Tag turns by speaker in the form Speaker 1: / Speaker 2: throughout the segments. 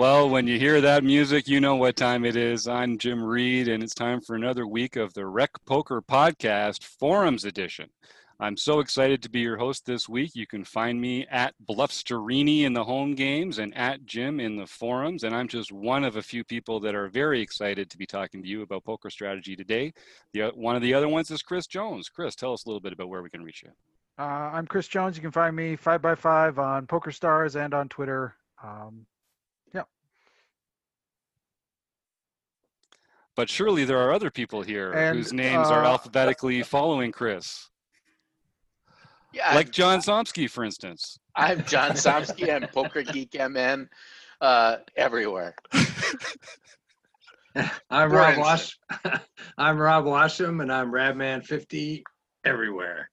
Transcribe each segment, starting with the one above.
Speaker 1: Well, when you hear that music, you know what time it is. I'm Jim Reed, and it's time for another week of the Rec Poker Podcast Forums Edition. I'm so excited to be your host this week. You can find me at Bluffsterini in the home games and at Jim in the forums. And I'm just one of a few people that are very excited to be talking to you about poker strategy today. The, one of the other ones is Chris Jones. Chris, tell us a little bit about where we can reach you.
Speaker 2: Uh, I'm Chris Jones. You can find me 5x5 on PokerStars and on Twitter. Um,
Speaker 1: But surely there are other people here
Speaker 2: And,
Speaker 1: whose names are
Speaker 2: uh,
Speaker 1: alphabetically following Chris.
Speaker 3: Yeah,
Speaker 1: Like John Somsky, for instance.
Speaker 3: I'm John Somsky. I'm Poker Geek MN uh, everywhere.
Speaker 4: I'm
Speaker 3: For
Speaker 4: Rob Wash. I'm Rob Washam, and I'm Radman50 everywhere.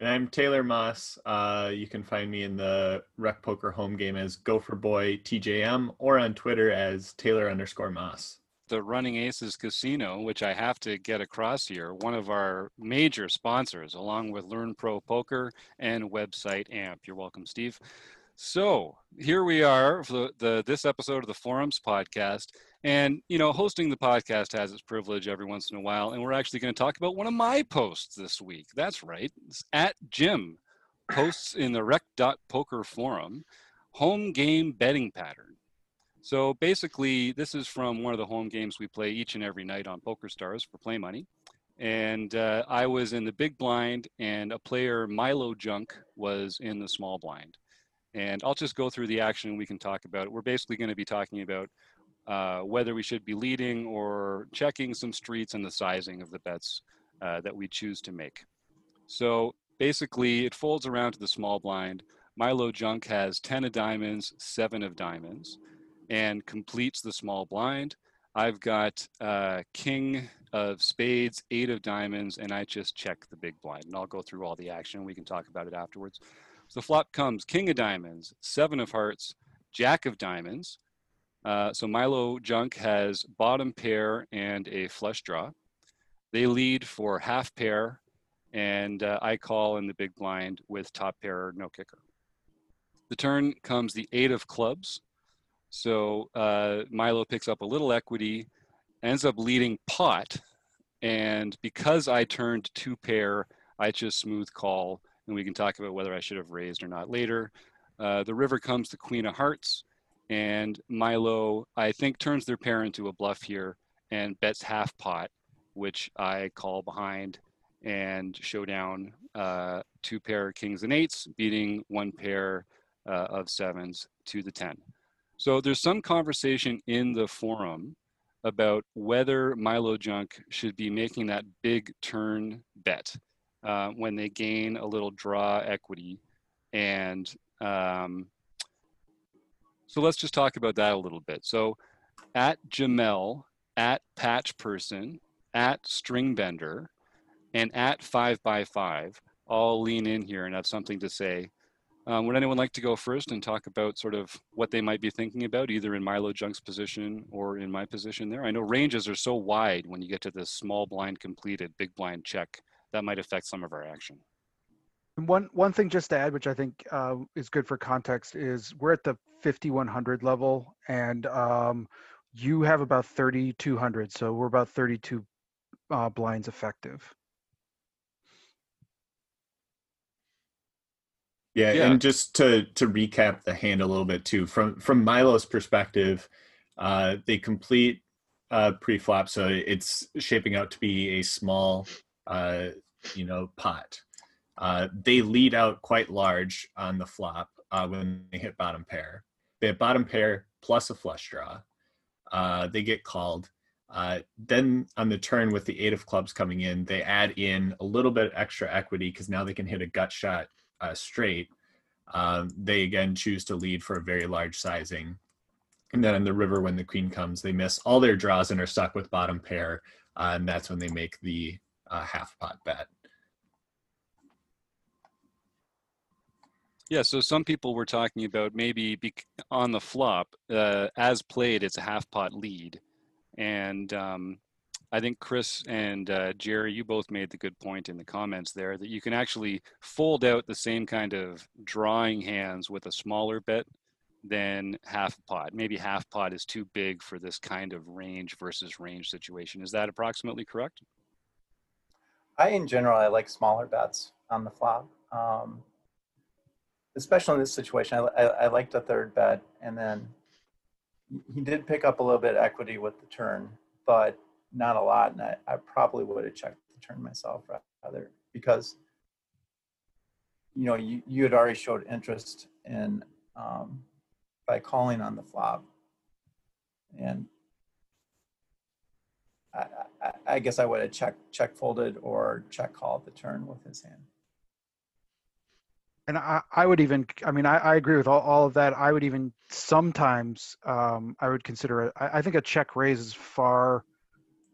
Speaker 5: And I'm Taylor Moss. Uh, you can find me in the Rec Poker home game as Gopher Boy TJM or on Twitter as Taylor underscore Moss.
Speaker 1: The Running Aces Casino, which I have to get across here, one of our major sponsors, along with Learn Pro Poker and website AMP. You're welcome, Steve. So here we are for the, the this episode of the Forums podcast, and you know, hosting the podcast has its privilege every once in a while, and we're actually going to talk about one of my posts this week. That's right, it's at Jim posts in the Rec.Poker forum, home game betting pattern. So basically, this is from one of the home games we play each and every night on PokerStars for play money. And uh, I was in the big blind, and a player, Milo Junk, was in the small blind. And I'll just go through the action and we can talk about it. We're basically going to be talking about uh, whether we should be leading or checking some streets and the sizing of the bets uh, that we choose to make. So basically, it folds around to the small blind. Milo Junk has 10 of diamonds, 7 of diamonds and completes the small blind. I've got uh, king of spades, eight of diamonds, and I just check the big blind. And I'll go through all the action. We can talk about it afterwards. So the flop comes king of diamonds, seven of hearts, jack of diamonds. Uh, so Milo Junk has bottom pair and a flush draw. They lead for half pair, and uh, I call in the big blind with top pair, no kicker. The turn comes the eight of clubs, so uh, Milo picks up a little equity, ends up leading pot, and because I turned two pair, I just smooth call, and we can talk about whether I should have raised or not later. Uh, the river comes the queen of hearts, and Milo, I think, turns their pair into a bluff here and bets half pot, which I call behind and show down uh, two pair kings and eights, beating one pair uh, of sevens to the 10. So there's some conversation in the forum about whether Milo Junk should be making that big turn bet uh, when they gain a little draw equity. And um, so let's just talk about that a little bit. So at Jamel, at Patch Person, at Stringbender, and at 5 by 5 all lean in here and have something to say. Um, would anyone like to go first and talk about sort of what they might be thinking about, either in Milo Junk's position or in my position there? I know ranges are so wide when you get to this small blind completed, big blind check, that might affect some of our action.
Speaker 2: One one thing just to add, which I think uh, is good for context, is we're at the 5100 level, and um, you have about 3200, so we're about 32 uh, blinds effective.
Speaker 5: Yeah,
Speaker 1: Yeah.
Speaker 5: and just to to recap the hand a little bit too, from from Milo's perspective, uh, they complete uh, pre-flop, so it's shaping out to be a small, uh, you know, pot. Uh, they lead out quite large on the flop uh, when they hit bottom pair. They have bottom pair plus a flush draw. Uh, they get called. Uh, then on the turn with the eight of clubs coming in, they add in a little bit extra equity because now they can hit a gut shot uh, straight. Um, they again choose to lead for a very large sizing. And then in the river, when the queen comes, they miss all their draws and are stuck with bottom pair. Uh, and that's when they make the uh, half pot bet.
Speaker 1: Yeah, so some people were talking about maybe on the flop, uh, as played, it's a half pot lead. And um, I think Chris and uh, Jerry, you both made the good point in the comments there that you can actually fold out the same kind of drawing hands with a smaller bet than half pot. Maybe half pot is too big for this kind of range versus range situation. Is that approximately correct?
Speaker 6: I, in general, I like smaller bets on the flop. Um, especially in this situation, I, I, I liked a third bet, and then he did pick up a little bit equity with the turn, but not a lot. And I, I probably would have checked the turn myself rather because you know you, you had already showed interest in um, by calling on the flop, and I, I, I guess I would have check check folded or check called the turn with his hand.
Speaker 2: And I, I would even, I mean, I, I agree with all, all of that. I would even sometimes, um, I would consider it, I, I think a check raise is far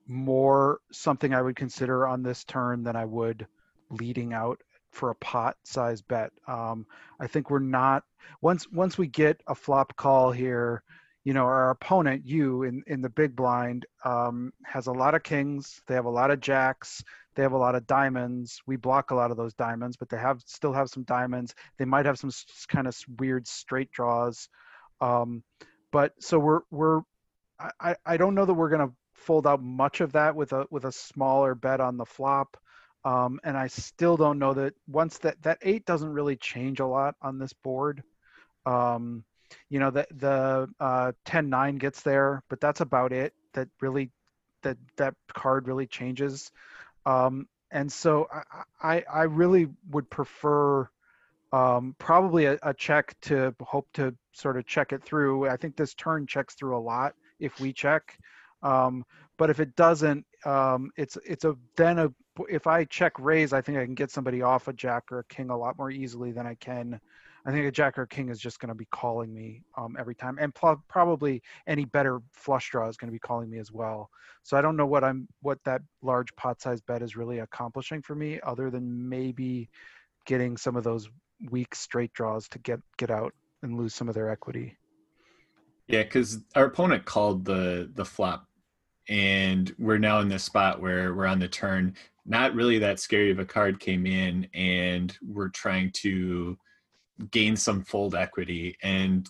Speaker 2: more something I would consider on this turn than I would leading out for a pot size bet. Um, I think we're not, once, once we get a flop call here, you know, our opponent, you in, in the big blind, um, has a lot of kings. They have a lot of jacks. They have a lot of diamonds. We block a lot of those diamonds, but they have still have some diamonds. They might have some kind of weird straight draws. Um, but so we're we're I- I don't know that we're gonna fold out much of that with a with a smaller bet on the flop. Um, and I still don't know that once that that eight doesn't really change a lot on this board. Um, you know the the uh, 10 9 gets there, but that's about it. That really that that card really changes. Um, and so I, I I really would prefer um, probably a, a check to hope to sort of check it through. I think this turn checks through a lot if we check. Um, but if it doesn't, um, it's it's a then a if I check raise, I think I can get somebody off a jack or a king a lot more easily than I can. I think a jack or a king is just going to be calling me um, every time, and pl- probably any better flush draw is going to be calling me as well. So I don't know what I'm what that large pot size bet is really accomplishing for me, other than maybe getting some of those weak straight draws to get get out and lose some of their equity.
Speaker 5: Yeah, because our opponent called the the flop, and we're now in this spot where we're on the turn. Not really that scary of a card came in, and we're trying to gain some fold equity. And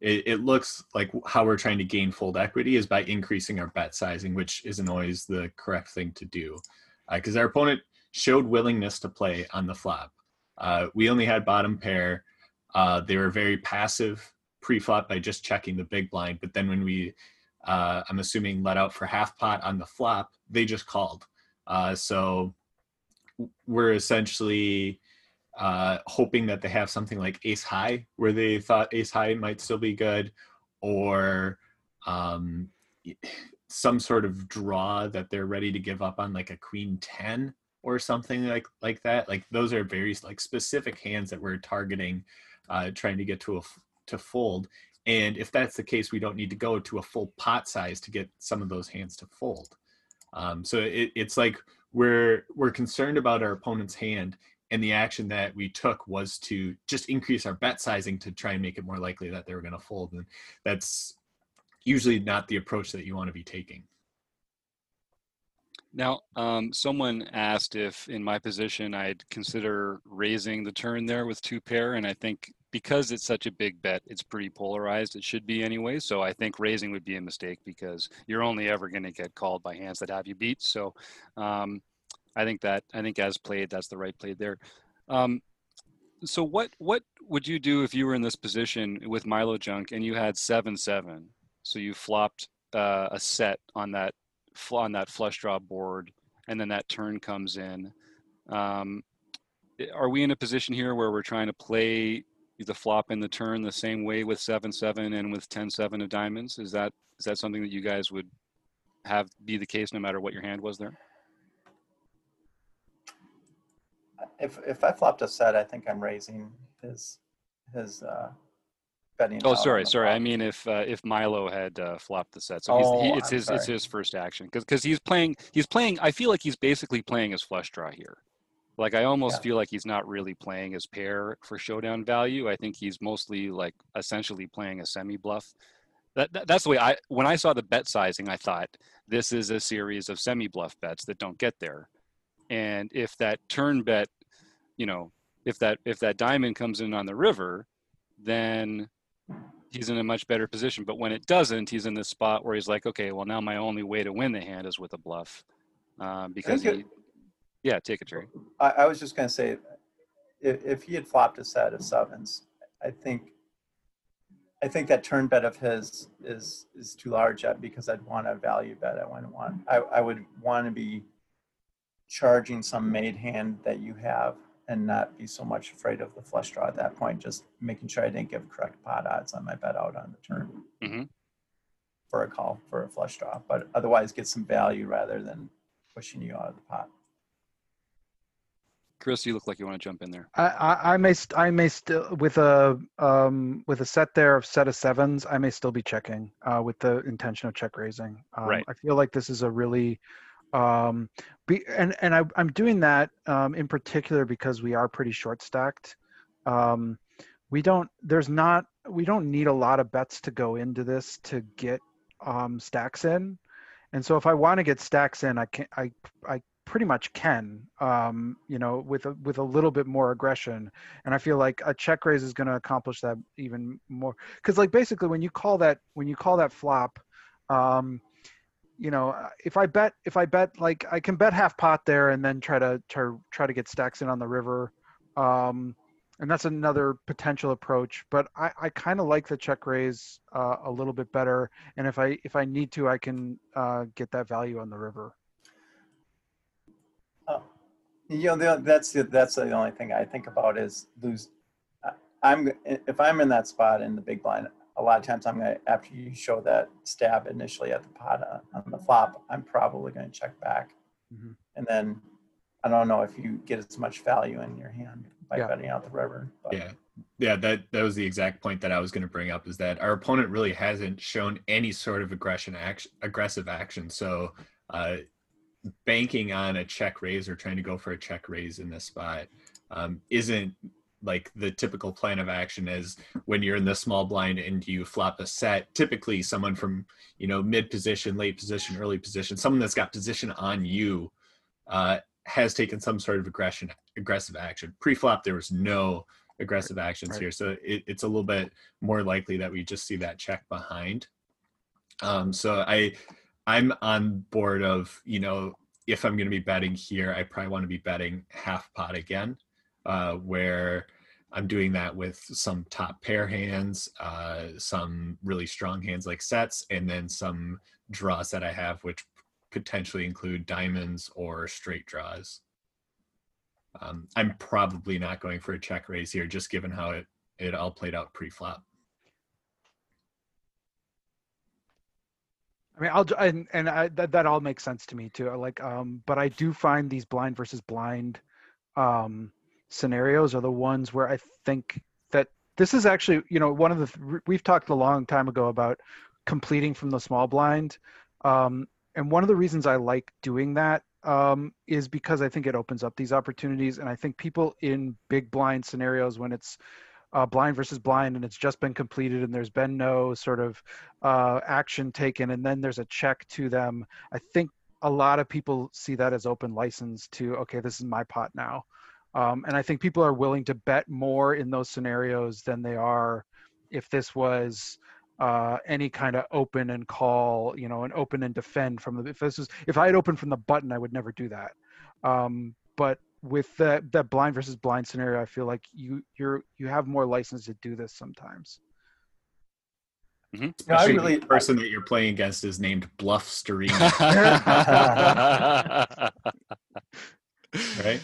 Speaker 5: it, it looks like how we're trying to gain fold equity is by increasing our bet sizing, which isn't always the correct thing to do, because our opponent showed willingness to play on the flop. Uh, we only had bottom pair. Uh, they were very passive pre-flop by just checking the big blind, but then when we, uh, I'm assuming, let out for half pot on the flop, they just called. Uh, so we're essentially uh, hoping that they have something like ace high, where they thought ace high might still be good, or um, some sort of draw that they're ready to give up on, like a queen ten or something like like that. Like those are very like specific hands that we're targeting, uh, trying to get to a to fold. And if that's the case, we don't need to go to a full pot size to get some of those hands to fold. Um, so it, it's like we're we're concerned about our opponent's hand, and the action that we took was to just increase our bet sizing to try and make it more likely that they were going to fold. And that's usually not the approach that you want to be taking.
Speaker 1: Now, um, someone asked if in my position I'd consider raising the turn there with two pair, and I think because it's such a big bet, it's pretty polarized. It should be anyway. So I think raising would be a mistake because you're only ever going to get called by hands that have you beat. So um, I think that I think as played, that's the right play there. Um, so what what would you do if you were in this position with Milo Junk and you had seven seven? So you flopped uh, a set on that on that flush draw board, and then that turn comes in. Um, are we in a position here where we're trying to play the flop and the turn the same way with seven seven and with ten seven of diamonds? Is that is that something that you guys would have be the case no matter what your hand was there?
Speaker 6: If if I flopped a set, I think I'm raising his his uh, betting.
Speaker 1: Oh, sorry, sorry. I mean, if uh, if Milo had uh, flopped the set, so he's, he,
Speaker 6: Oh,
Speaker 1: it's
Speaker 6: I'm
Speaker 1: his it's his first action because because he's playing he's playing. I feel like he's basically playing his flush draw here. Like I almost
Speaker 6: Yeah.
Speaker 1: feel like he's not really playing his pair for showdown value. I think he's mostly like essentially playing a semi bluff. That, that that's the way I when I saw the bet sizing, I thought this is a series of semi bluff bets that don't get there. And if that turn bet, you know, if that if that diamond comes in on the river, then he's in a much better position. But when it doesn't, he's in this spot where he's like, okay, well now my only way to win the hand is with a bluff, um, because he,
Speaker 6: it-
Speaker 1: yeah, take a Terry.
Speaker 6: I, I was just gonna say, if, if he had flopped a set of sevens, I think, I think that turn bet of his is, is too large uh, because I'd want a value bet. I wouldn't want, I, I would want to be charging some made hand that you have and not be so much afraid of the flush draw at that point, just making sure I didn't give correct pot odds on my bet out on the turn.
Speaker 1: Mhm.
Speaker 6: For a call, for a flush draw, but otherwise get some value rather than pushing you out of the pot.
Speaker 1: Chris, you look like you want to jump in there.
Speaker 2: I, I, I may st- I may still with a um with a set there of set of sevens I may still be checking uh, with the intention of check raising. Um,
Speaker 1: Right.
Speaker 2: I feel like this is a really um be and and I, I'm doing that um, in particular because we are pretty short stacked. Um, we don't there's not we don't need a lot of bets to go into this to get um, stacks in, and so if I want to get stacks in, I can I I pretty much can um, you know with a with a little bit more aggression. And i feel like a check raise is going to accomplish that even more. Because like basically when you call that when you call that flop um, you know uh, if i bet if i bet like i can bet half pot there and then try to try, try to get stacks in on the river. Um, and that's another potential approach but i, I kind of like the check raise uh, a little bit better. And if i if i need to i can uh, get that value on the river
Speaker 6: You know, the, that's the, that's the only thing I think about is lose. I- I'm if I'm in that spot in the big blind, a lot of times I'm gonna after you show that stab initially at the pot uh, on the flop, I'm probably gonna check back,
Speaker 2: Mhm.
Speaker 6: and then I don't know if you get as much value in your hand by
Speaker 2: Yeah.
Speaker 6: betting out the river. But
Speaker 5: Yeah. Yeah, that that was the exact point that I was going to bring up is that our opponent really hasn't shown any sort of aggression action aggressive action. So uh banking on a check raise or trying to go for a check raise in this spot um, isn't like the typical plan of action as when you're in the small blind and you flop a set typically someone from you know mid position late position early position someone that's got position on you uh, has taken some sort of aggression aggressive action. Pre-flop there was no aggressive actions
Speaker 2: Right.
Speaker 5: here. So it, it's a little bit more likely that we just see that check behind. Um, so i i'm on board of you know if i'm going to be betting here i probably want to be betting half pot again uh, where i'm doing that with some top pair hands uh, some really strong hands like sets and then some draws that i have which potentially include diamonds or straight draws. Um, i'm probably not going for a check raise here just given how it it all played out pre-flop
Speaker 2: I mean, I'll and and I, that that all makes sense to me too. Like, um, but I do find these blind versus blind um, scenarios are the ones where I think that this is actually, you know, one of the we've talked a long time ago about completing from the small blind, um, and one of the reasons I like doing that um, is because I think it opens up these opportunities, and I think people in big blind scenarios when it's uh, blind versus blind and it's just been completed and there's been no sort of uh, action taken and then there's a check to them. I think a lot of people see that as open license to okay this is my pot now. Um, and i think people are willing to bet more in those scenarios than they are if this was uh, any kind of open and call you know and open and defend from the if this was if i had opened from the button i would never do that. Um, but with that that blind versus blind scenario i feel like you you're you have more license to do this sometimes
Speaker 6: I
Speaker 5: Especially
Speaker 6: really-
Speaker 5: the person that you're playing against is named Bluff Starina, right?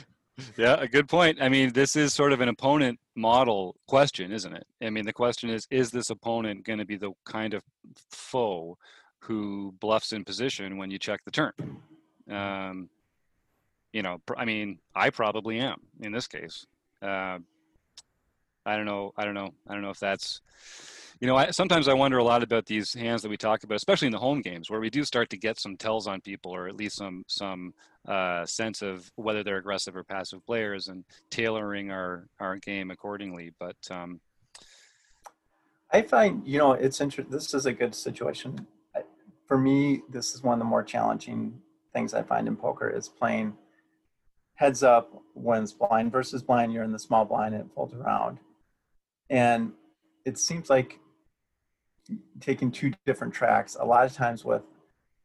Speaker 1: Yeah, a good point. I mean, this is sort of an opponent model question, isn't it? I mean, the question is is this opponent going to be the kind of foe who bluffs in position when you check the turn? Um, you know, I mean, I probably am in this case. Uh, I don't know. I don't know. I don't know if that's, you know, I, sometimes I wonder a lot about these hands that we talk about, especially in the home games, where we do start to get some tells on people, or at least some some uh, sense of whether they're aggressive or passive players, and tailoring our our game accordingly. But um,
Speaker 6: I find, you know, it's interesting. This is a good situation. For me, this is one of the more challenging things I find in poker is playing heads up when it's blind versus blind. You're in the small blind and it folds around. And it seems like taking two different tracks. A lot of times with,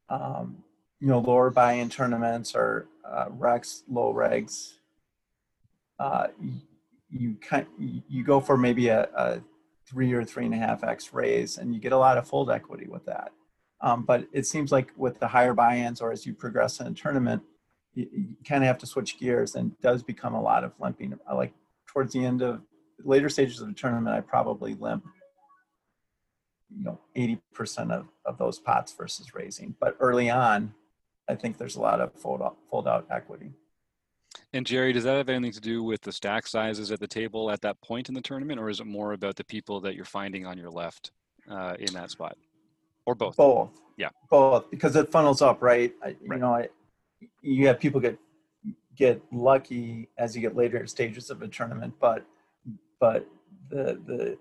Speaker 6: um, you know, lower buy-in tournaments or uh, rex, low regs, uh, you, you kind you go for maybe a, a three or three and a half x raise, and you get a lot of fold equity with that. Um, but it seems like with the higher buy-ins or as you progress in a tournament, you, you kind of have to switch gears and does become a lot of limping. I like towards the end of later stages of the tournament, I probably limp, you know, 80% of, of those pots versus raising. But early on, I think there's a lot of fold out, fold out equity.
Speaker 1: And Jerry, does that have anything to do with the stack sizes at the table at that point in the tournament, or is it more about the people that you're finding on your left uh, in that spot, or both?
Speaker 6: Both.
Speaker 1: Yeah.
Speaker 6: Both, because it funnels up, right? I, You know, I, you have people get get lucky as you get later stages of a tournament, but but the the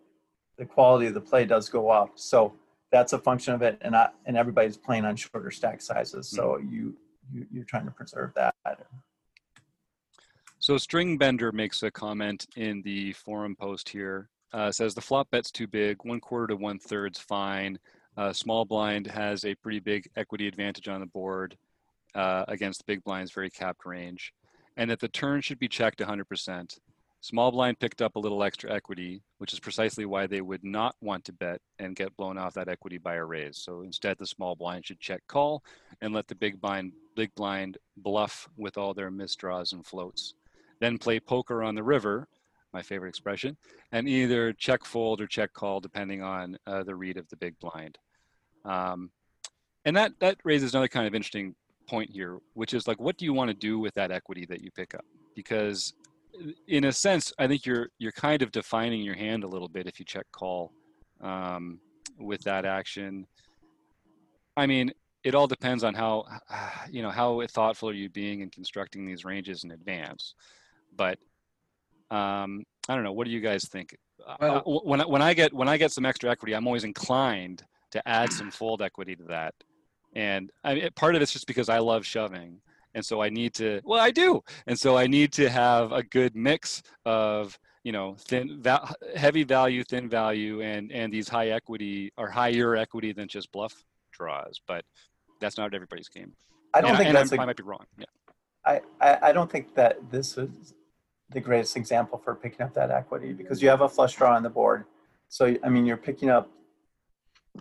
Speaker 6: the quality of the play does go up. So that's a function of it, and I, and everybody's playing on shorter stack sizes, so you, you you're trying to preserve that.
Speaker 1: So String Bender makes a comment in the forum post here. Uh, says the flop bet's too big, one quarter to one third's fine. Uh, small blind has a pretty big equity advantage on the board uh, against the big blind's very capped range, and that the turn should be checked 100%. Small blind picked up a little extra equity, which is precisely why they would not want to bet and get blown off that equity by a raise. So instead, the small blind should check call and let the big blind big blind bluff with all their misdraws and floats then play poker on the river, my favorite expression, and either check fold or check call depending on uh, the read of the big blind. Um, and that that raises another kind of interesting point here, which is like, what do you want to do with that equity that you pick up? Because in a sense, I think you're you're kind of defining your hand a little bit if you check call um, with that action. I mean, it all depends on how you know how thoughtful are you being in constructing these ranges in advance but um, I don't know. What do you guys think? Uh,
Speaker 4: Well-
Speaker 1: uh, when when I get when I get some extra equity, I'm always inclined to add some fold equity to that, and I mean, part of it's just because I love shoving, and so I need to. Well, I do, and so I need to have a good mix of you know thin, va- heavy value, thin value, and and these high equity or higher equity than just bluff draws. But that's not everybody's game.
Speaker 6: I don't
Speaker 1: and,
Speaker 6: think that's a,
Speaker 1: I might be wrong. Yeah.
Speaker 6: I, I, I don't think that this is the greatest example for picking up that equity because you have a flush draw on the board. So, I mean, you're picking up,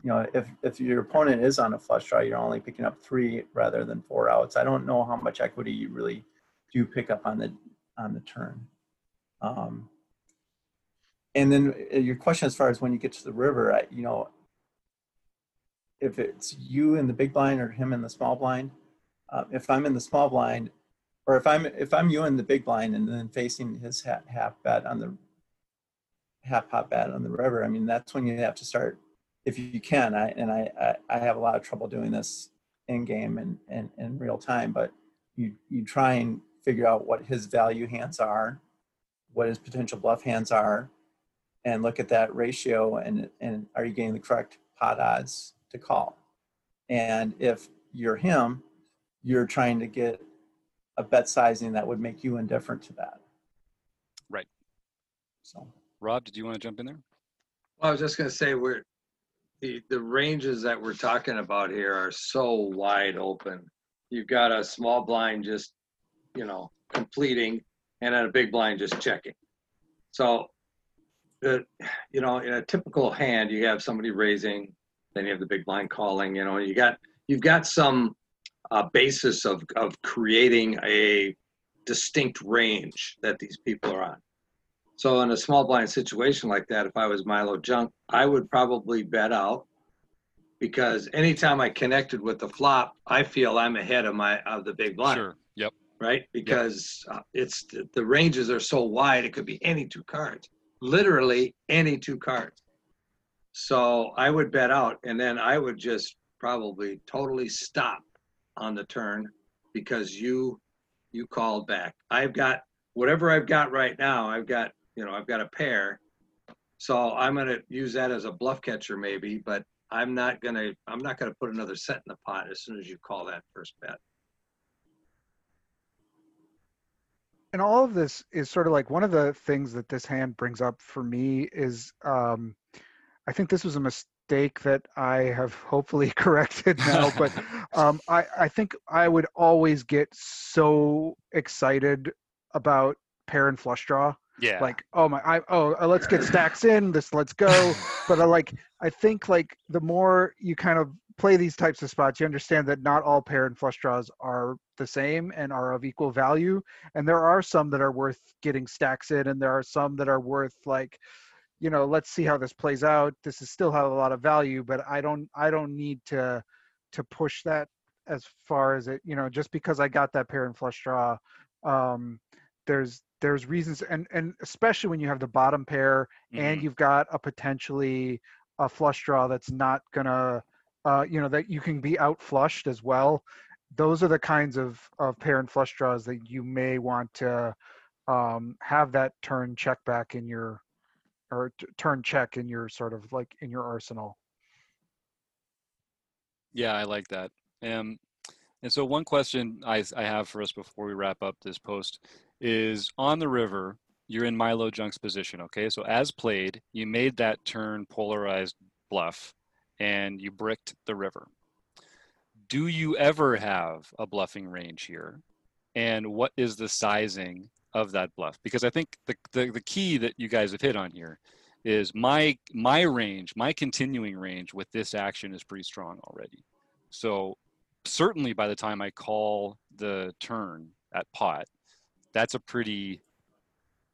Speaker 6: you know, if, if your opponent is on a flush draw, you're only picking up three rather than four outs. I don't know how much equity you really do pick up on the, on the turn. Um, and then uh, your question as far as when you get to the river, I, you know, if it's you in the big blind or him in the small blind, uh, if I'm in the small blind, or if I'm if I'm you in the big blind and then facing his half, half bet on the half pot bet on the river, I mean that's when you have to start if you can. I and I I, I have a lot of trouble doing this in game and and in real time, but you you try and figure out what his value hands are, what his potential bluff hands are, and look at that ratio and and are you getting the correct pot odds to call? And if you're him, you're trying to get a bet sizing that would make you indifferent to that.
Speaker 1: Right.
Speaker 6: So
Speaker 1: Rob, did you want to jump in there?
Speaker 4: Well, I was just gonna say, we're, the, the ranges that we're talking about here are so wide open. You've got a small blind just, you know, completing and then a big blind just checking. So the, you know, in a typical hand, you have somebody raising, then you have the big blind calling, you know, you got, you've got some uh, basis of, of creating a distinct range that these people are on. So in a small blind situation like that, if I was Milo Junk, I would probably bet out because anytime I connected with the flop, I feel I'm ahead of my of the big blind,
Speaker 1: Sure. Yep.
Speaker 4: right? Because uh, it's the ranges are so wide, it could be any two cards, literally any two cards. So I would bet out, and then I would just probably totally stop on the turn because you you called back. I've got whatever I've got right now. I've got you know I've got a pair, so I'm gonna use that as a bluff catcher maybe, but I'm not gonna I'm not gonna put another set in the pot as soon as you call that first bet.
Speaker 2: and all of this is sort of like one of the things that this hand brings up for me is um, I think this was a mistake that I have hopefully corrected now, but um, I, I think I would always get so excited about pair and flush draw.
Speaker 1: Yeah.
Speaker 2: Like, oh my, I, oh, uh, let's get stacks in. This, let's go. but I like, I think like the more you kind of play these types of spots, you understand that not all pair and flush draws are the same and are of equal value. And there are some that are worth getting stacks in, and there are some that are worth like, you know, let's see how this plays out. This is still have a lot of value, but I don't, I don't need to, to push that as far as it, you know, just because I got that pair and flush draw. Um, there's there's reasons and and especially when you have the bottom pair and
Speaker 1: Mhm.
Speaker 2: you've got a potentially a flush draw that's not gonna uh you know that you can be out flushed as well those are the kinds of of pair and flush draws that you may want to um have that turn check back in your or t- turn check in your sort of like in your arsenal
Speaker 1: Yeah, I like that. Um, and so one question I, I have for us before we wrap up this post is on the river, you're in Milo Junk's position, okay? So as played, you made that turn polarized bluff and you bricked the river. Do you ever have a bluffing range here? And what is the sizing of that bluff? Because I think the, the, the key that you guys have hit on here is my my range, my continuing range with this action is pretty strong already. So certainly by the time I call the turn at pot, that's a pretty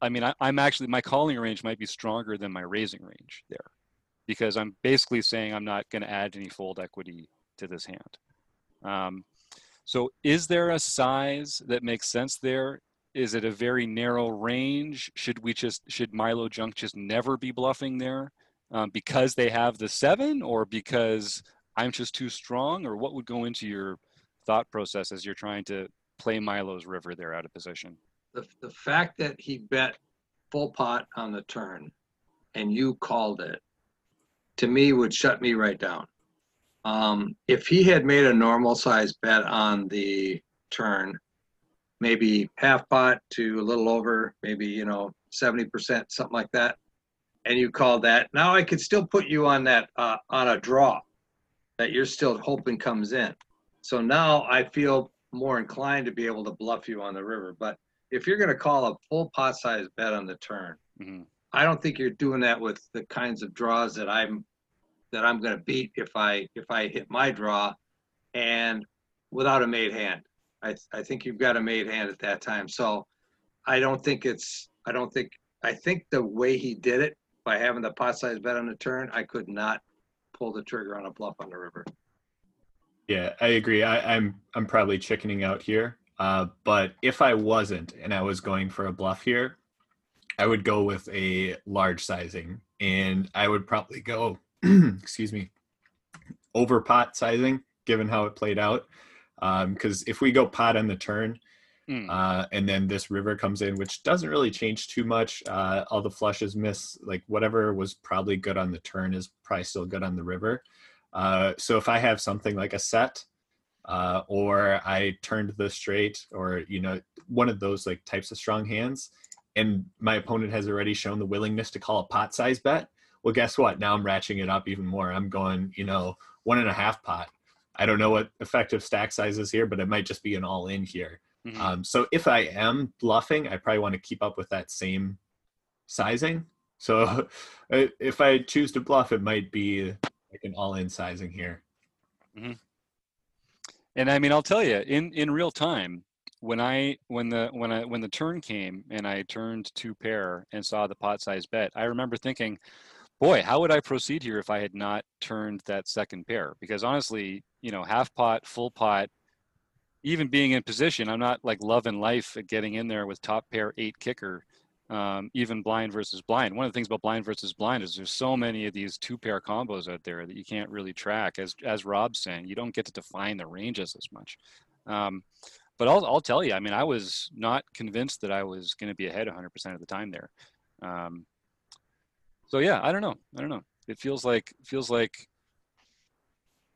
Speaker 1: I mean, I, I'm actually my calling range might be stronger than my raising range there, because I'm basically saying I'm not going to add any fold equity to this hand. Um, so, is there a size that makes sense there? Is it a very narrow range? Should we just should Milo Junk just never be bluffing there um, because they have the seven, or because I'm just too strong, or what would go into your thought process as you're trying to play Milo's river there out of position?
Speaker 4: The, the fact that he bet full pot on the turn and you called it, to me would shut me right down. Um, if he had made a normal size bet on the turn, maybe half pot to a little over, maybe, you know, 70%, something like that, and you called that, now I could still put you on that, uh, on a draw that you're still hoping comes in. So now I feel more inclined to be able to bluff you on the river. But if you're going to call a full pot size bet on the turn,
Speaker 1: hmm
Speaker 4: I don't think you're doing that with the kinds of draws that I'm that I'm going to beat if I if I hit my draw and without a made hand. I I think you've got a made hand at that time. So I don't think it's I don't think I think the way he did it by having the pot size bet on the turn, I could not pull the trigger on a bluff on the river.
Speaker 5: Yeah, I agree. I, I'm I'm probably chickening out here. Uh, but if I wasn't and I was going for a bluff here, I would go with a large sizing, and I would probably go, excuse me, over pot sizing, given how it played out. Because if we go pot on the turn,
Speaker 1: Mm.
Speaker 5: uh, and then this river comes in, which doesn't really change too much. Uh, all the flushes miss, like whatever was probably good on the turn is probably still good on the river. Uh, so if I have something like a set, uh, or I turned the straight, or you know one of those like types of strong hands, and my opponent has already shown the willingness to call a pot size bet. Well, guess what? Now I'm ratcheting it up even more. I'm going, you know, one and a half pot. I don't know what effective stack size is here, but it might just be an all in here.
Speaker 1: Mhm.
Speaker 5: Um, so if I am bluffing, I probably want to keep up with that same sizing. So if I choose to bluff, it might be like an all-in sizing here.
Speaker 1: And I mean, I'll tell you, in in real time, when I when the when I when the turn came and I turned two pair and saw the pot size bet, I remember thinking, boy, how would I proceed here if I had not turned that second pair? Because honestly, you know, half pot, full pot, even being in position, I'm not like loving life at getting in there with top pair eight kicker. Um, even blind versus blind. One of the things about blind versus blind is there's so many of these two pair combos out there that you can't really track. As as Rob's saying, you don't get to define the ranges as much. Um, but I'll I'll tell you, I mean, I was not convinced that I was going to be ahead 100% of the time there. Um, so yeah, I don't know. I don't know. It feels like feels like.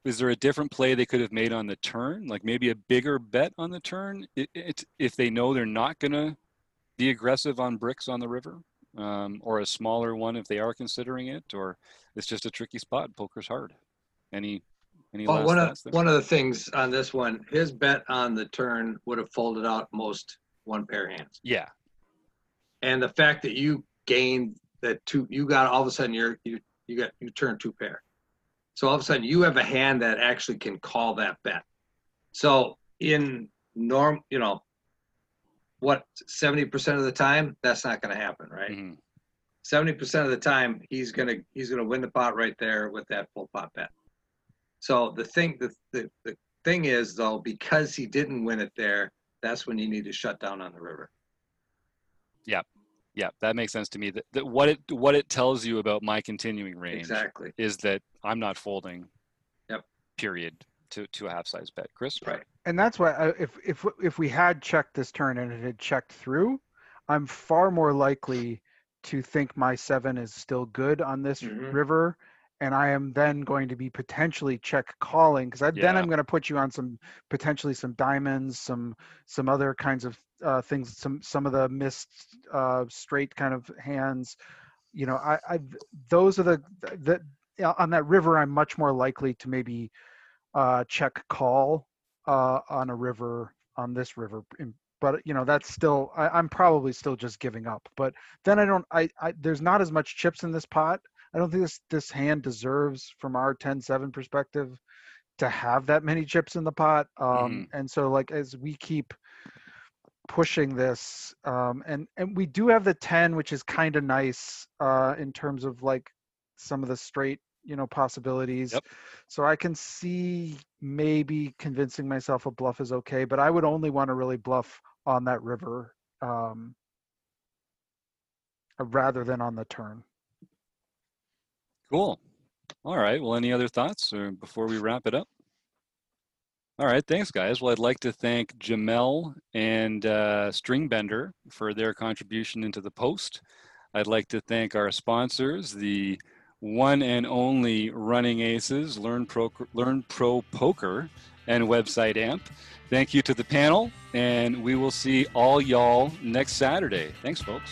Speaker 1: Is there a different play they could have made on the turn? Like maybe a bigger bet on the turn, it, it, if they know they're not gonna be aggressive on bricks on the river. um, or a smaller one if they are considering it, or it's just a tricky spot. Poker's hard. Any any
Speaker 4: Well,
Speaker 1: last
Speaker 4: one of, one of the things on this one, his bet on the turn would have folded out most one pair hands.
Speaker 1: Yeah,
Speaker 4: And the fact that you gained that two, you got all of a sudden you're, you, you got, you turn two pair. So all of a sudden you have a hand that actually can call that bet. So in norm, you know, what, 70% of the time, that's not going to happen, right?
Speaker 1: mhm,
Speaker 4: seventy percent of the time he's gonna he's gonna win the pot right there with that full pot bet. So the thing the, the the thing is though because he didn't win it there, that's when you need to shut down on the river.
Speaker 1: yeah, yeah, that makes sense to me. That, that what it what it tells you about my continuing range
Speaker 4: Exactly.
Speaker 1: is that I'm not folding.
Speaker 4: Yep.
Speaker 1: Period. To to a half size bet, Chris.
Speaker 4: Right.
Speaker 2: And that's why I, if if if we had checked this turn and it had checked through, I'm far more likely to think my seven is still good on this
Speaker 4: Mhm.
Speaker 2: river, and I am then going to be potentially check calling because then I'm going to put you on some potentially some diamonds, some some other kinds of uh, things, some some of the missed uh, straight kind of hands. You know, I, I those are the the on that river. I'm much more likely to maybe uh, check call uh, on a river on this river but you know that's still I, i'm probably still just giving up but then i don't I, I there's not as much chips in this pot. I don't think this this hand deserves from our 10-7 perspective to have that many chips in the pot um and so like as we keep pushing this um and and we do have the 10 which is kind of nice uh in terms of like some of the straight you know possibilities
Speaker 1: Yep.
Speaker 2: so i can see maybe convincing myself a bluff is okay but i would only want to really bluff on that river um uh, rather than on the turn
Speaker 1: Cool. All right. Well, any other thoughts or before we wrap it up? All right. Thanks, guys. Well, I'd like to thank Jamel and uh, Stringbender for their contribution into the post. I'd like to thank our sponsors, the one and only Running Aces, Learn Pro, Learn Pro Poker, and Website Amp. Thank you to the panel, and we will see all y'all next Saturday. Thanks, folks.